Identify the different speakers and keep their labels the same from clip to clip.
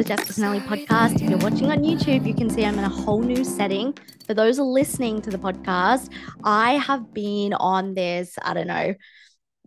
Speaker 1: The Jessica Pinelli podcast. If you're watching on YouTube, you can see I'm in a whole new setting. For those listening to the podcast, I have been on this, I don't know,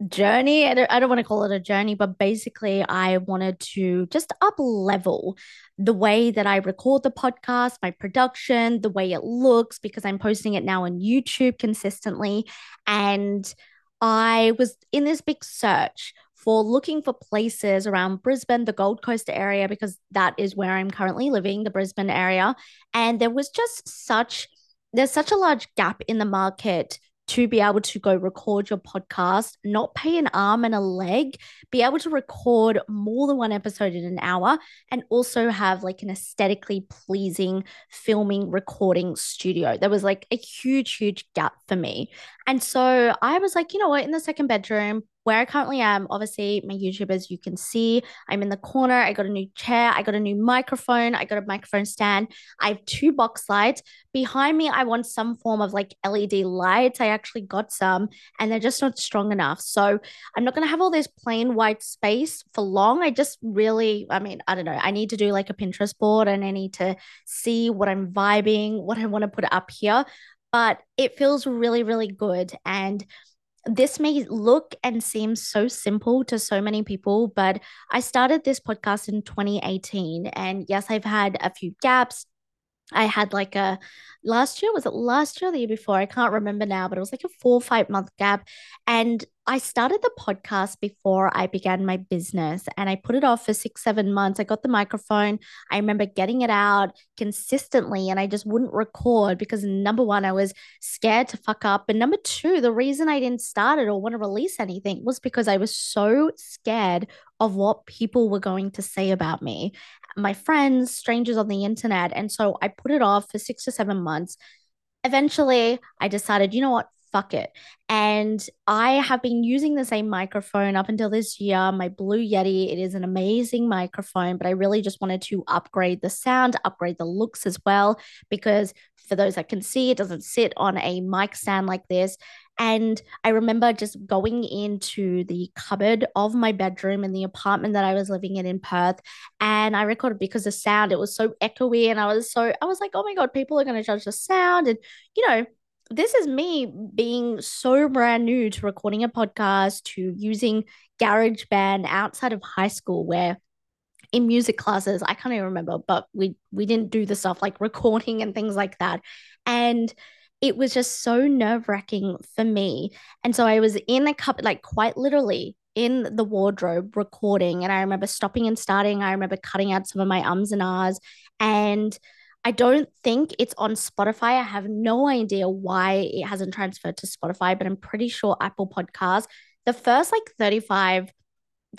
Speaker 1: journey. I don't, I don't want to call it a journey, but basically, I wanted to just up level the way that I record the podcast, my production, the way it looks, because I'm posting it now on YouTube consistently. And I was in this big search for looking for places around Brisbane, the Gold Coast area, because that is where I'm currently living, the Brisbane area. And there was just such there's such a large gap in the market to be able to go record your podcast, not pay an arm and a leg, be able to record more than one episode in an hour, and also have like an aesthetically pleasing filming recording studio. There was like a huge, huge gap for me. And so I was like, you know what, in the second bedroom, where I currently am, obviously, my YouTubers, you can see I'm in the corner. I got a new chair. I got a new microphone. I got a microphone stand. I have two box lights. Behind me, I want some form of like LED lights. I actually got some and they're just not strong enough. So I'm not going to have all this plain white space for long. I just really, I mean, I don't know. I need to do like a Pinterest board and I need to see what I'm vibing, what I want to put up here. But it feels really, really good. And this may look and seem so simple to so many people, but I started this podcast in 2018. And yes, I've had a few gaps. I had like a last year, was it last year or the year before? I can't remember now, but it was like a four five month gap. And I started the podcast before I began my business and I put it off for six, seven months. I got the microphone. I remember getting it out consistently and I just wouldn't record because number one, I was scared to fuck up. And number two, the reason I didn't start it or want to release anything was because I was so scared of what people were going to say about me, my friends, strangers on the internet. And so I put it off for six to seven months. Eventually, I decided, you know what? Fuck it. And I have been using the same microphone up until this year, my Blue Yeti. It is an amazing microphone, but I really just wanted to upgrade the sound, upgrade the looks as well, because for those that can see, it doesn't sit on a mic stand like this. And I remember just going into the cupboard of my bedroom in the apartment that I was living in in Perth. And I recorded because the sound, it was so echoey. And I was so, I was like, oh my God, people are going to judge the sound. And, you know, this is me being so brand new to recording a podcast, to using GarageBand outside of high school, where in music classes, I can't even remember, but we we didn't do the stuff like recording and things like that. And it was just so nerve-wracking for me. And so I was in a cup, like quite literally in the wardrobe recording. And I remember stopping and starting. I remember cutting out some of my ums and ahs. And I don't think it's on Spotify. I have no idea why it hasn't transferred to Spotify, but I'm pretty sure Apple Podcasts, the first like 35,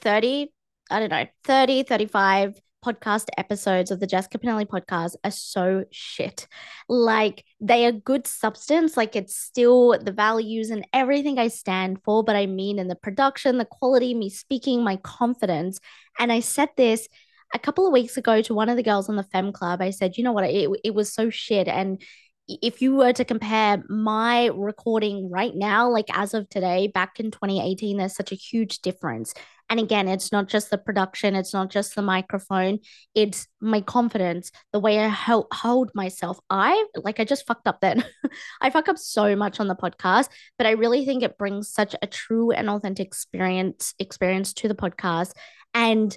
Speaker 1: 30, I don't know, 30, 35 podcast episodes of the Jessica Pinelli podcast are so shit. Like they are good substance, like it's still the values and everything I stand for, but I mean in the production, the quality, me speaking, my confidence. And I said this a couple of weeks ago to one of the girls on the Fem Club, I said, you know what, it, it was so shit. And if you were to compare my recording right now, like as of today, back in 2018, there's such a huge difference. And again, it's not just the production, it's not just the microphone, it's my confidence, the way I hold, hold myself. I like, I just fucked up then. I fuck up so much on the podcast, but I really think it brings such a true and authentic experience experience to the podcast. And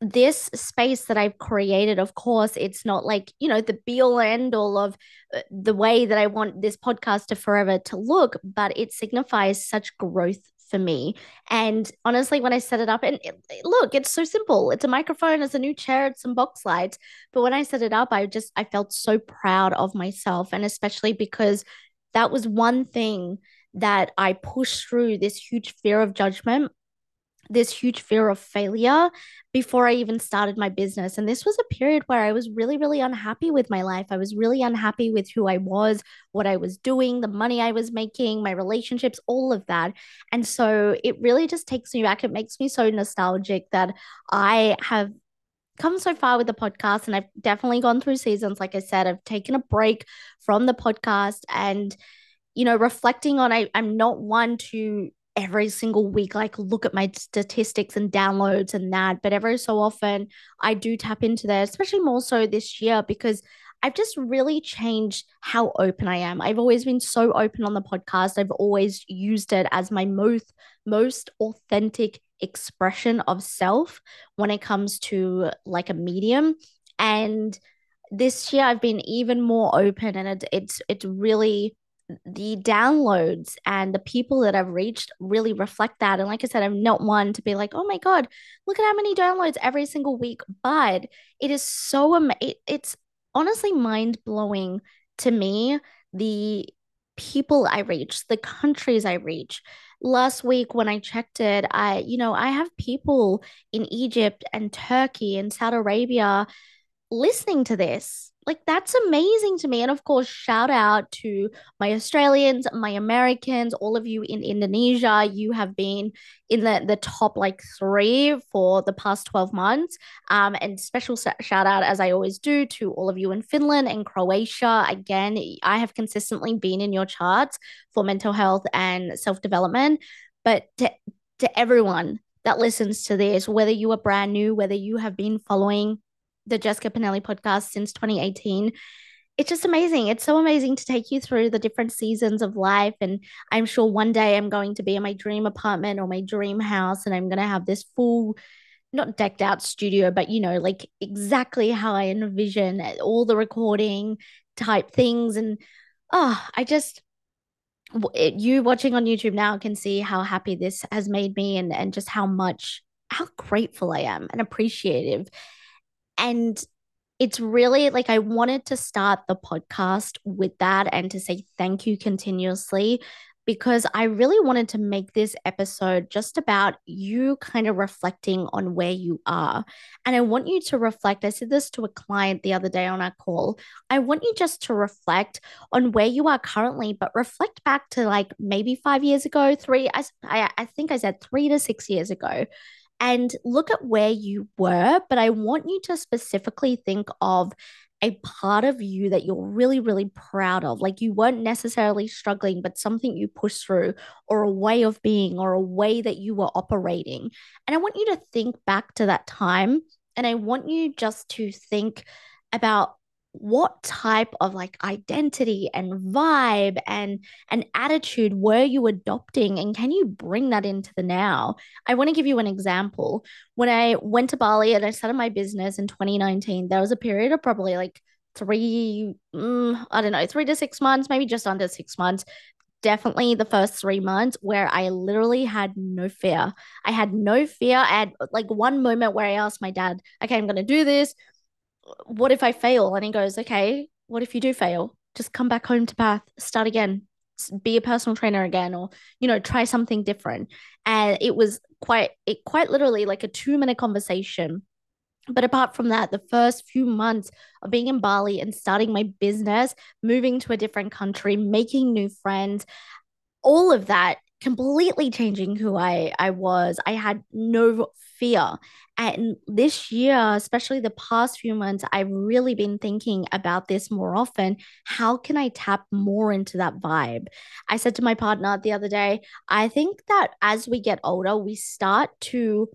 Speaker 1: this space that I've created, of course, it's not like, you know, the be all end all of uh, the way that I want this podcast to forever to look, but it signifies such growth for me. And honestly, when I set it up, and it, look, it's so simple. It's a microphone, it's a new chair, it's some box lights. But when I set it up, I just I felt so proud of myself, and especially because that was one thing that I pushed through this huge fear of judgment this huge fear of failure before I even started my business. And this was a period where I was really, really unhappy with my life. I was really unhappy with who I was, what I was doing, the money I was making, my relationships, all of that. And so it really just takes me back. It makes me so nostalgic that I have come so far with the podcast and I've definitely gone through seasons. Like I said, I've taken a break from the podcast and, you know, reflecting on I, I'm not one to every single week like look at my statistics and downloads and that but every so often i do tap into that especially more so this year because i've just really changed how open i am. I've always been so open on the podcast. I've always used it as my most most authentic expression of self when it comes to like a medium. And this year i've been even more open and it, it's it's really the downloads and the people that I've reached really reflect that. And like I said, I'm not one to be like, oh my God, look at how many downloads every single week. But it is so, am- it, it's honestly mind blowing to me the people I reach, the countries I reach. Last week when I checked it, I, you know, I have people in Egypt and Turkey and Saudi Arabia listening to this. Like that's amazing to me. And of course, shout out to my Australians, my Americans, all of you in Indonesia. You have been in the, the top like three for the past 12 months. Um, and special shout out, as I always do, to all of you in Finland and Croatia. Again, I have consistently been in your charts for mental health and self development. But to, to everyone that listens to this, whether you are brand new, whether you have been following the Jessica Pinelli podcast since 2018. It's just amazing. It's so amazing to take you through the different seasons of life. And I'm sure one day I'm going to be in my dream apartment or my dream house and I'm going to have this full, not decked out studio, but you know, like exactly how I envision all the recording type things. And oh, I just, you watching on YouTube now can see how happy this has made me and, and just how much, how grateful I am and appreciative and it's really like I wanted to start the podcast with that and to say thank you continuously because I really wanted to make this episode just about you kind of reflecting on where you are. And I want you to reflect. I said this to a client the other day on our call. I want you just to reflect on where you are currently, but reflect back to like maybe five years ago, three, I, I, I think I said three to six years ago and look at where you were. But I want you to specifically think of a part of you that you're really, really proud of. Like you weren't necessarily struggling, but something you pushed through, or a way of being, or a way that you were operating. And I want you to think back to that time. And I want you just to think about what type of like identity and vibe and an attitude were you adopting and can you bring that into the now i want to give you an example when i went to bali and i started my business in 2019 there was a period of probably like three mm, i don't know three to six months maybe just under six months definitely the first three months where I literally had no fear. I had no fear. I had like one moment where I asked my dad, okay, I'm going to do this what if I fail? And he goes, okay, what if you do fail? Just come back home to Perth, start again, be a personal trainer again, or, you know, try something different. And it was quite, it quite literally like a two minute conversation. But apart from that, the first few months of being in Bali and starting my business, moving to a different country, making new friends, all of that completely changing who I I was. I had no fear. And this year, especially the past few months, I've really been thinking about this more often. How can I tap more into that vibe? I said to my partner the other day, I think that as we get older, we start to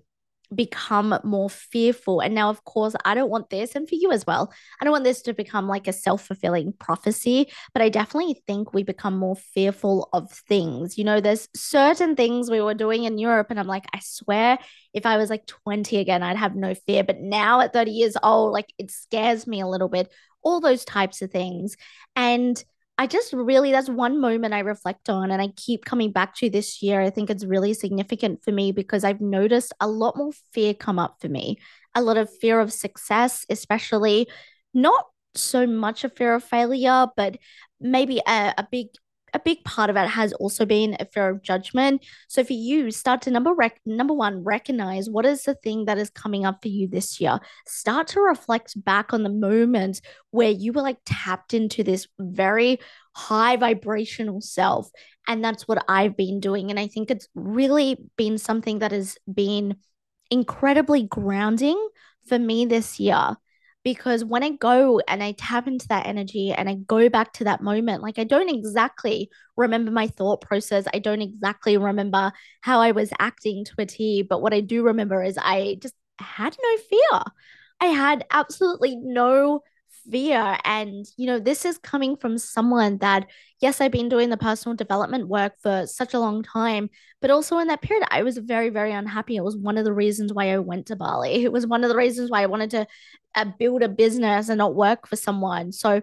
Speaker 1: become more fearful. And now, of course, I don't want this, and for you as well, I don't want this to become like a self fulfilling prophecy, but I definitely think we become more fearful of things. You know, there's certain things we were doing in Europe, and I'm like, I swear, if I was like 20 again, I'd have no fear. But now at 30 years old, like it scares me a little bit, all those types of things. And I just really, that's one moment I reflect on and I keep coming back to this year. I think it's really significant for me because I've noticed a lot more fear come up for me, a lot of fear of success, especially not so much a fear of failure, but maybe a, a big a big part of it has also been a fear of judgment. So for you, start to number rec- number one, recognize what is the thing that is coming up for you this year. Start to reflect back on the moments where you were like tapped into this very high vibrational self. And that's what I've been doing. And I think it's really been something that has been incredibly grounding for me this year because when I go and I tap into that energy and I go back to that moment, like I don't exactly remember my thought process. I don't exactly remember how I was acting to a T, but what I do remember is I just had no fear. I had absolutely no fear. And, you know, this is coming from someone that, yes, I've been doing the personal development work for such a long time, but also in that period, I was very, very unhappy. It was one of the reasons why I went to Bali. It was one of the reasons why I wanted to uh, build a business and not work for someone. So,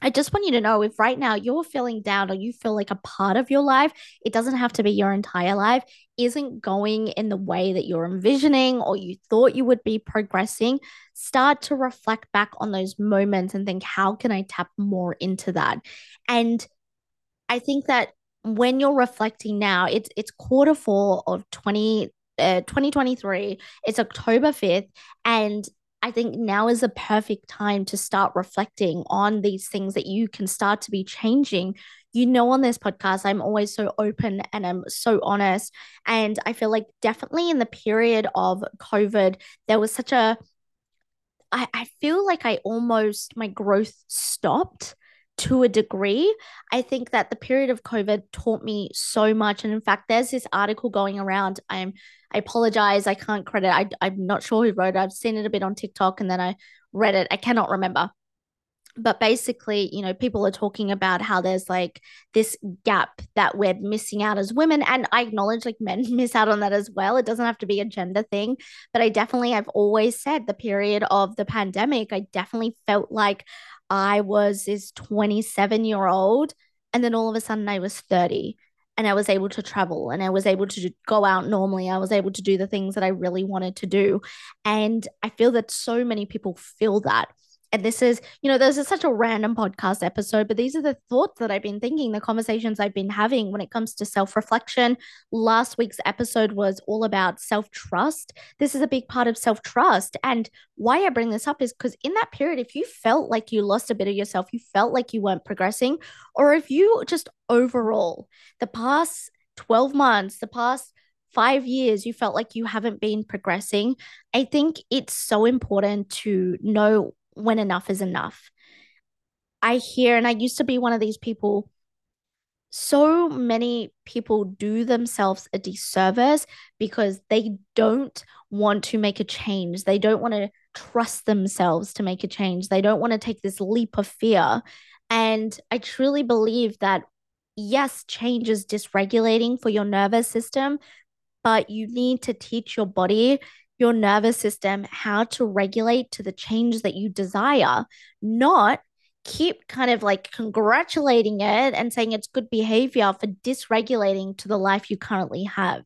Speaker 1: I just want you to know if right now you're feeling down or you feel like a part of your life, it doesn't have to be your entire life, isn't going in the way that you're envisioning or you thought you would be progressing, start to reflect back on those moments and think, how can I tap more into that? And I think that when you're reflecting now, it's it's quarter four of 20 uh, 2023. It's October 5th and I think now is a perfect time to start reflecting on these things that you can start to be changing. You know, on this podcast, I'm always so open and I'm so honest. And I feel like definitely in the period of COVID, there was such a, I, I feel like I almost, my growth stopped to a degree. I think that the period of COVID taught me so much. And in fact, there's this article going around. I'm I apologize. I can't credit. I, I'm not sure who wrote it. I've seen it a bit on TikTok and then I read it. I cannot remember. But basically, you know, people are talking about how there's like this gap that we're missing out as women. And I acknowledge like men miss out on that as well. It doesn't have to be a gender thing. But I definitely, I've always said the period of the pandemic, I definitely felt like I was this 27 year old. And then all of a sudden I was 30 and I was able to travel and I was able to go out normally. I was able to do the things that I really wanted to do. And I feel that so many people feel that and this is, you know, this is such a random podcast episode, but these are the thoughts that I've been thinking, the conversations I've been having when it comes to self reflection. Last week's episode was all about self trust. This is a big part of self trust. And why I bring this up is because in that period, if you felt like you lost a bit of yourself, you felt like you weren't progressing, or if you just overall, the past 12 months, the past five years you felt like you haven't been progressing, I think it's so important to know when enough is enough. I hear, and I used to be one of these people. So many people do themselves a disservice because they don't want to make a change. They don't want to trust themselves to make a change. They don't want to take this leap of fear. And I truly believe that, yes, change is dysregulating for your nervous system, but you need to teach your body your nervous system how to regulate to the change that you desire, not keep kind of like congratulating it and saying it's good behavior for dysregulating to the life you currently have.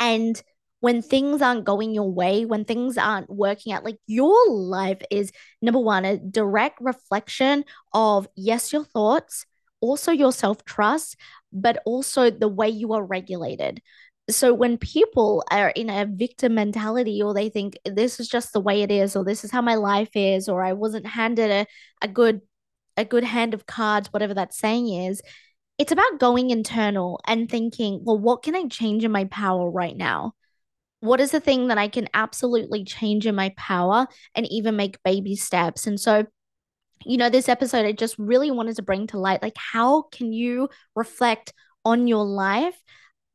Speaker 1: And when things aren't going your way, when things aren't working out, like your life is number one, a direct reflection of, yes, your thoughts, also your self trust, but also the way you are regulated so when people are in a victim mentality or they think this is just the way it is or this is how my life is or i wasn't handed a, a good a good hand of cards whatever that saying is it's about going internal and thinking well what can i change in my power right now? What is the thing that i can absolutely change in my power and even make baby steps? And so you know this episode i just really wanted to bring to light like how can you reflect on your life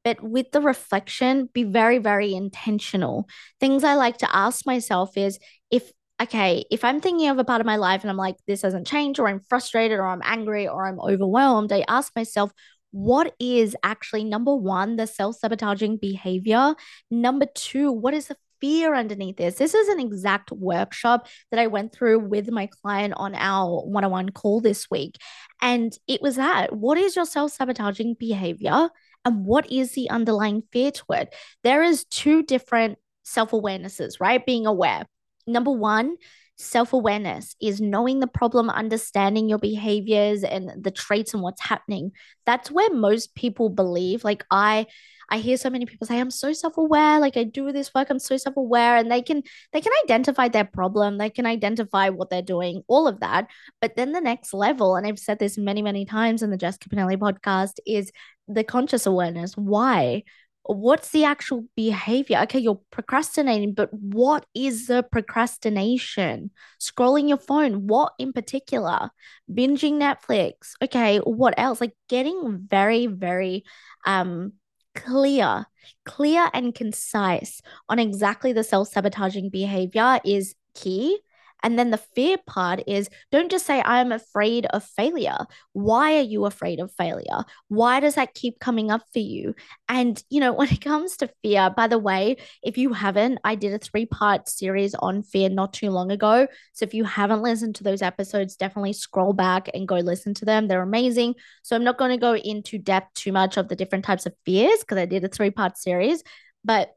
Speaker 1: but with the reflection, be very, very intentional. Things I like to ask myself is if, okay, if I'm thinking of a part of my life and I'm like, this hasn't changed, or I'm frustrated, or I'm angry, or I'm overwhelmed, I ask myself, what is actually number one, the self sabotaging behavior? Number two, what is the fear underneath this? This is an exact workshop that I went through with my client on our one on one call this week. And it was that what is your self sabotaging behavior? And what is the underlying fear to it? There is two different self-awarenesses, right? Being aware. Number one, Self awareness is knowing the problem, understanding your behaviors and the traits and what's happening. That's where most people believe. Like, I, I hear so many people say, I'm so self-aware, like I do this work, I'm so self-aware. And they can they can identify their problem, they can identify what they're doing, all of that. But then the next level, and I've said this many, many times in the Jessica Pinelli podcast, is the conscious awareness. Why? what's the actual behavior? Okay, you're procrastinating, but what is the procrastination? Scrolling your phone, what in particular? Binging Netflix. Okay, what else? Like getting very, very um clear, clear and concise on exactly the self-sabotaging behavior is key and then the fear part is don't just say, I'm afraid of failure. Why are you afraid of failure? Why does that keep coming up for you? And, you know, when it comes to fear, by the way, if you haven't, I did a three part series on fear not too long ago. So if you haven't listened to those episodes, definitely scroll back and go listen to them. They're amazing. So I'm not going to go into depth too much of the different types of fears because I did a three part series. But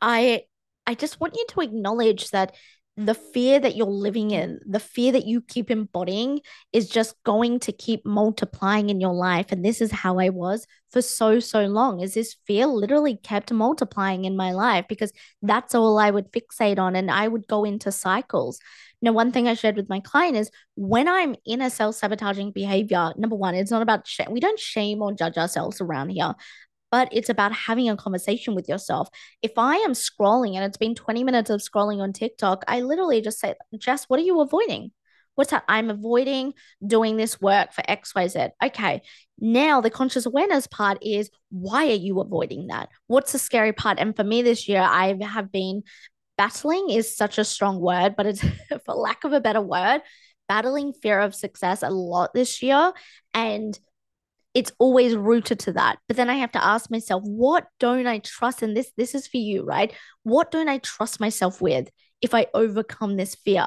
Speaker 1: I I just want you to acknowledge that the fear that you're living in, the fear that you keep embodying is just going to keep multiplying in your life. And this is how I was for so, so long, is this fear literally kept multiplying in my life because that's all I would fixate on. And I would go into cycles. Now, one thing I shared with my client is when I'm in a self sabotaging behavior, number one, it's not about shame. We don't shame or judge ourselves around here but it's about having a conversation with yourself. If I am scrolling and it's been 20 minutes of scrolling on TikTok, I literally just say, Jess, what are you avoiding? What's that? I'm avoiding doing this work for XYZ. Okay. Now, the conscious awareness part is why are you avoiding that? What's the scary part? And for me this year, I have been battling is such a strong word, but it's for lack of a better word, battling fear of success a lot this year. And it's always rooted to that but then i have to ask myself what don't i trust and this this is for you right what don't i trust myself with if i overcome this fear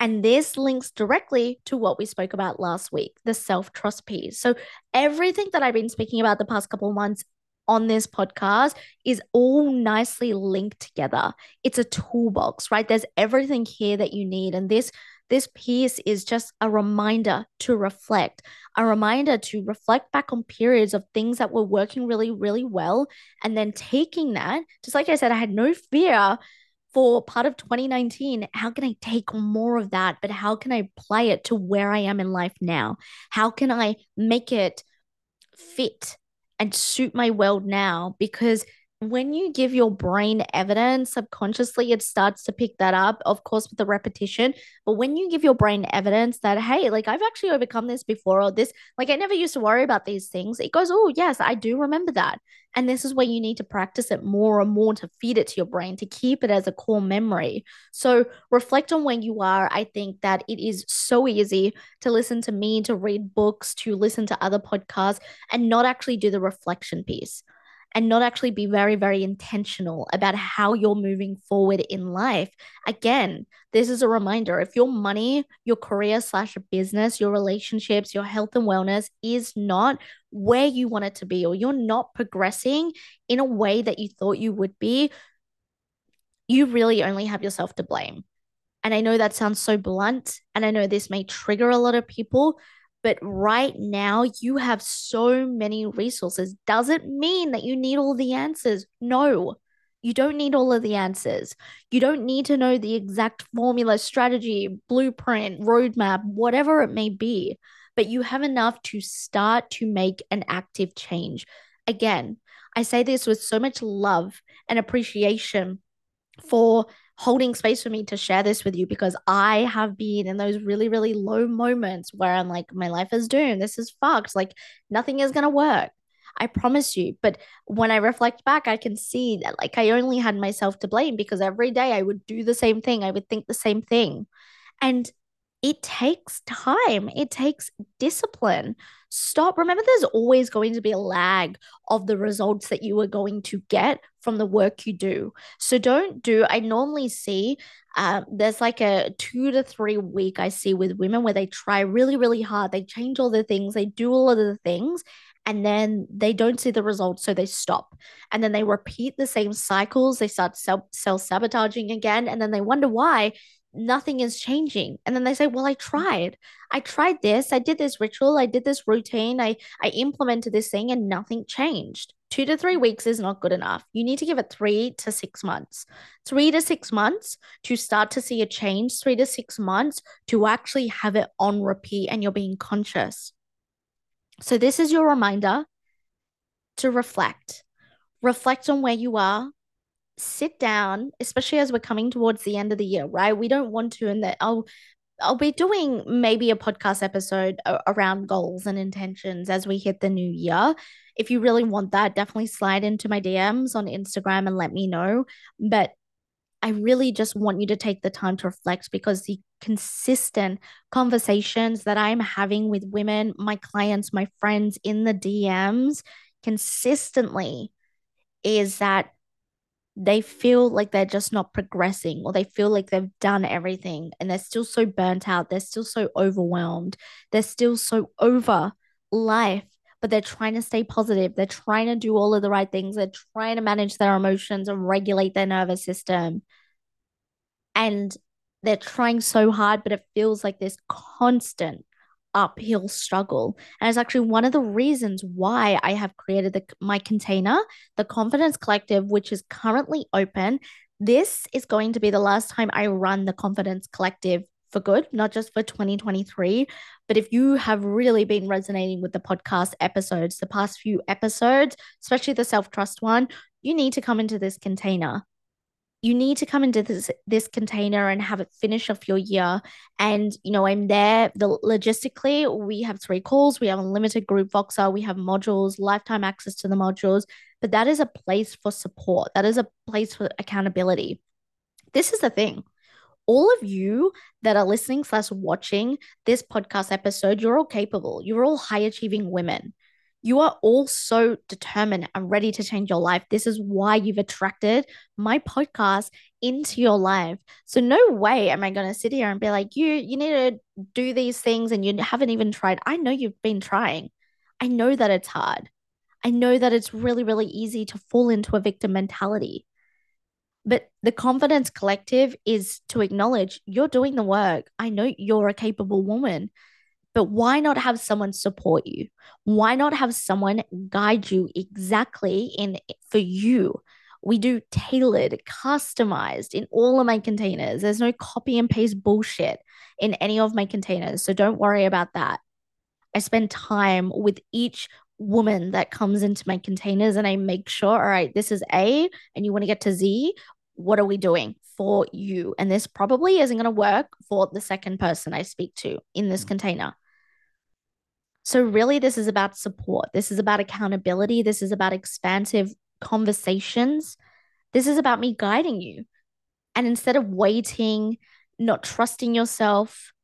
Speaker 1: and this links directly to what we spoke about last week the self trust piece so everything that i've been speaking about the past couple months on this podcast is all nicely linked together. It's a toolbox, right? There's everything here that you need. And this this piece is just a reminder to reflect, a reminder to reflect back on periods of things that were working really, really well. And then taking that, just like I said, I had no fear for part of 2019. How can I take more of that? But how can I apply it to where I am in life now? How can I make it fit and suit my world now? Because when you give your brain evidence subconsciously it starts to pick that up of course with the repetition. But when you give your brain evidence that hey like i've actually overcome this before or this like i never used to worry about these things it goes oh yes i do remember that. And this is where you need to practice it more and more to feed it to your brain to keep it as a core memory. So reflect on where you are. I think that it is so easy to listen to me to read books to listen to other podcasts and not actually do the reflection piece and not actually be very, very intentional about how you're moving forward in life. Again, this is a reminder if your money, your career slash business, your relationships, your health and wellness is not where you want it to be, or you're not progressing in a way that you thought you would be, you really only have yourself to blame. And I know that sounds so blunt, and I know this may trigger a lot of people, but right now, you have so many resources. Does it mean that you need all the answers? No, you don't need all of the answers. You don't need to know the exact formula, strategy, blueprint, roadmap, whatever it may be, but you have enough to start to make an active change. Again, I say this with so much love and appreciation for holding space for me to share this with you because I have been in those really, really low moments where I'm like, my life is doomed. This is fucked. Like, nothing is going to work. I promise you. But when I reflect back, I can see that like I only had myself to blame because every day I would do the same thing. I would think the same thing. And it takes time, it takes discipline. Stop. Remember, there's always going to be a lag of the results that you are going to get from the work you do. So don't do, I normally see um, there's like a two to three week I see with women where they try really, really hard. They change all the things, they do all of the things, and then they don't see the results so they stop and then they repeat the same cycles they start self sabotaging again and then they wonder why nothing is changing. And then they say, Well, I mm-hmm. tried. I tried this. I did this ritual. I did this routine. I, I implemented this thing and nothing changed. Two to three weeks is not good enough. You need to give it three to six months. Three to six months to start to see a change, three to six months to actually have it on repeat and you're being conscious. So, this is your reminder to reflect. Reflect on where you are, sit down, especially as we're coming towards the end of the year, right? We don't want to, and that I'll I'll be doing maybe a podcast episode around goals and intentions as we hit the new year. If you really want that, definitely slide into my DMs on Instagram and let me know. But I really just want you to take the time to reflect because the consistent conversations that I'm having with women, my clients, my friends in the DMs consistently is that they feel like they're just not progressing or they feel like they've done everything and they're still so burnt out. They're still so overwhelmed. They're still so over life, but they're trying to stay positive. They're trying to do all of the right things. They're trying to manage their emotions and regulate their nervous system. And they're trying so hard, but it feels like this constant uphill struggle. And it's actually one of the reasons why I have created the, my container, the Confidence Collective, which is currently open. This is going to be the last time I run the Confidence Collective for good, not just for 2023. But if you have really been resonating with the podcast episodes, the past few episodes, especially the self trust one, you need to come into this container you need to come into this this container and have it finish off your year. And you know i'm there the logistically we have three calls we have unlimited group voxer we have modules lifetime access to the modules but that is a place for support. That is a place for accountability. This is the thing. All of you that are listening slash watching this podcast episode you're all capable. You're all high achieving women you are all so determined and ready to change your life. This is why you've attracted my podcast into your life. So no way am I going to sit here and be like, you, you need to do these things and you haven't even tried. I know you've been trying. I know that it's hard. I know that it's really, really easy to fall into a victim mentality. But the confidence collective is to acknowledge you're doing the work. I know you're a capable woman. But why not have someone support you? Why not have someone guide you exactly in for you? We do tailored, customized in all of my containers. There's no copy and paste bullshit in any of my containers. So don't worry about that. I spend time with each woman that comes into my containers and I make sure, all right, this is A and you want to get to Z. What are we doing for you? And this probably isn't going to work for the second person I speak to in this mm. container. So, really, this is about support. This is about accountability. This is about expansive conversations. This is about me guiding you. And instead of waiting, not trusting yourself,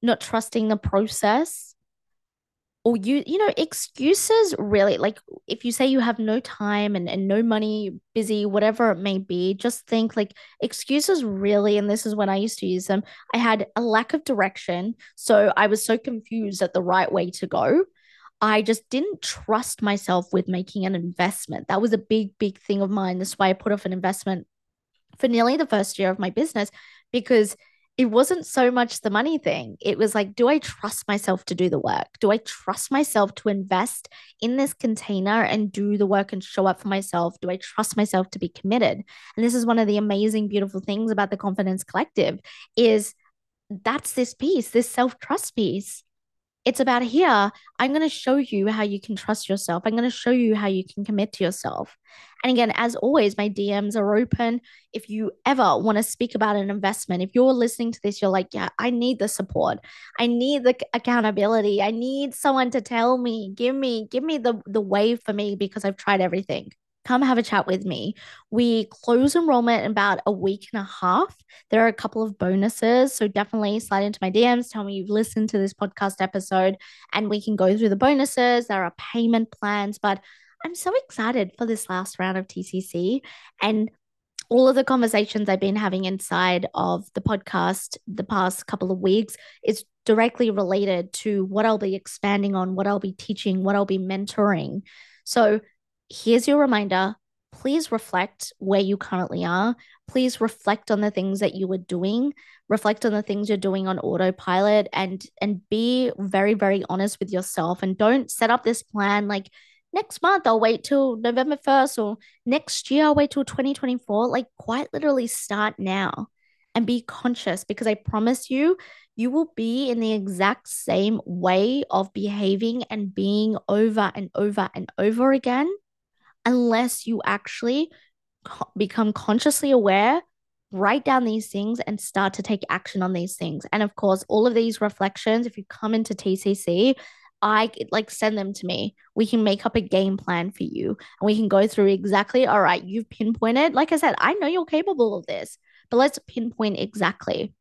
Speaker 1: not trusting the process, or you you know excuses really like if you say you have no time and, and no money busy whatever it may be just think like excuses really and this is when i used to use them i had a lack of direction so i was so confused at the right way to go. I just didn't trust myself with making an investment. That was a big big thing of mine. That's why i put off an investment for nearly the first year of my business because it wasn't so much the money thing. It was like, do I trust myself to do the work? Do I trust myself to invest in this container and do the work and show up for myself? Do I trust myself to be committed? And this is one of the amazing, beautiful things about the Confidence Collective is that's this piece, this self-trust piece. It's about here. I'm going to show you how you can trust yourself. I'm going to show you how you can commit to yourself. And again, as always, my DMs are open. If you ever want to speak about an investment, if you're listening to this, you're like, yeah, I need the support. I need the accountability. I need someone to tell me, give me, give me the, the way for me because I've tried everything come have a chat with me. We close enrollment in about a week and a half. There are a couple of bonuses. So definitely slide into my DMs, tell me you've listened to this podcast episode, and we can go through the bonuses. There are payment plans, but I'm so excited for this last round of TCC and all of the conversations I've been having inside of the podcast the past couple of weeks is directly related to what I'll be expanding on, what I'll be teaching, what I'll be mentoring. So here's your reminder please reflect where you currently are. Please reflect on the things that you were doing, reflect on the things you're doing on autopilot and and be very very honest with yourself and don't set up this plan like next month I'll wait till November 1st or next year I'll wait till 2024. Like quite literally start now and be conscious because I promise you you will be in the exact same way of behaving and being over and over and over again unless you actually become consciously aware, write down these things, and start to take action on these things. And of course, all of these reflections, if you come into TCC, I like send them to me. We can make up a game plan for you and we can go through exactly, all right, you've pinpointed. Like I said, I know you're capable of this, but let's pinpoint exactly.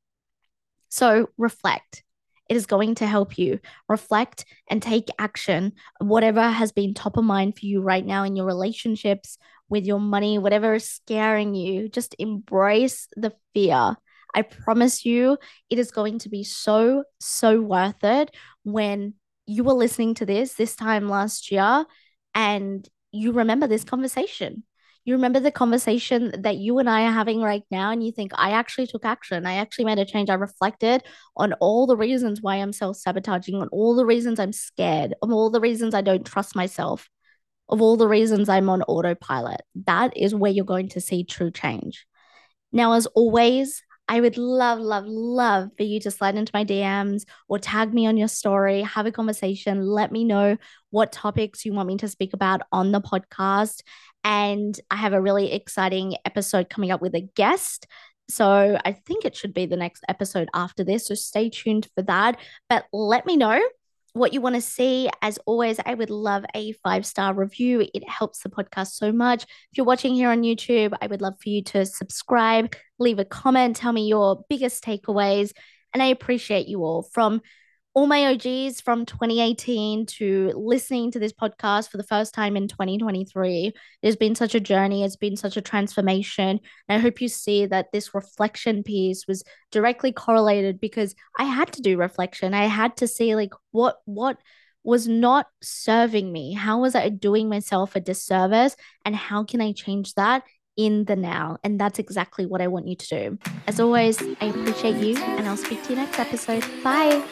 Speaker 1: So reflect. It is going to help you reflect and take action. Whatever has been top of mind for you right now in your relationships, with your money, whatever is scaring you, just embrace the fear. I promise you, it is going to be so, so worth it when you were listening to this this time last year and you remember this conversation you remember the conversation that you and I are having right now, and you think, I actually took action. I actually made a change. I reflected on all the reasons why I'm self sabotaging, on all the reasons I'm scared, on all the reasons I don't trust myself, of all the reasons I'm on autopilot. That is where you're going to see true change. Now, as always, I would love, love, love for you to slide into my DMs or tag me on your story, have a conversation, let me know what topics you want me to speak about on the podcast. And I have a really exciting episode coming up with a guest. So I think it should be the next episode after this. So stay tuned for that. But let me know what you want to see. As always, I would love a five star review. It helps the podcast so much. If you're watching here on YouTube, I would love for you to subscribe, leave a comment, tell me your biggest takeaways. And I appreciate you all from all my OGs from 2018 to listening to this podcast for the first time in 2023. It's been such a journey, it's been such a transformation. And I hope you see that this reflection piece was directly correlated because I had to do reflection. I had to see like what what was not serving me. How was I doing myself a disservice and how can I change that in the now. And that's exactly what I want you to do. As always, I appreciate you and I'll speak to you next episode. Bye.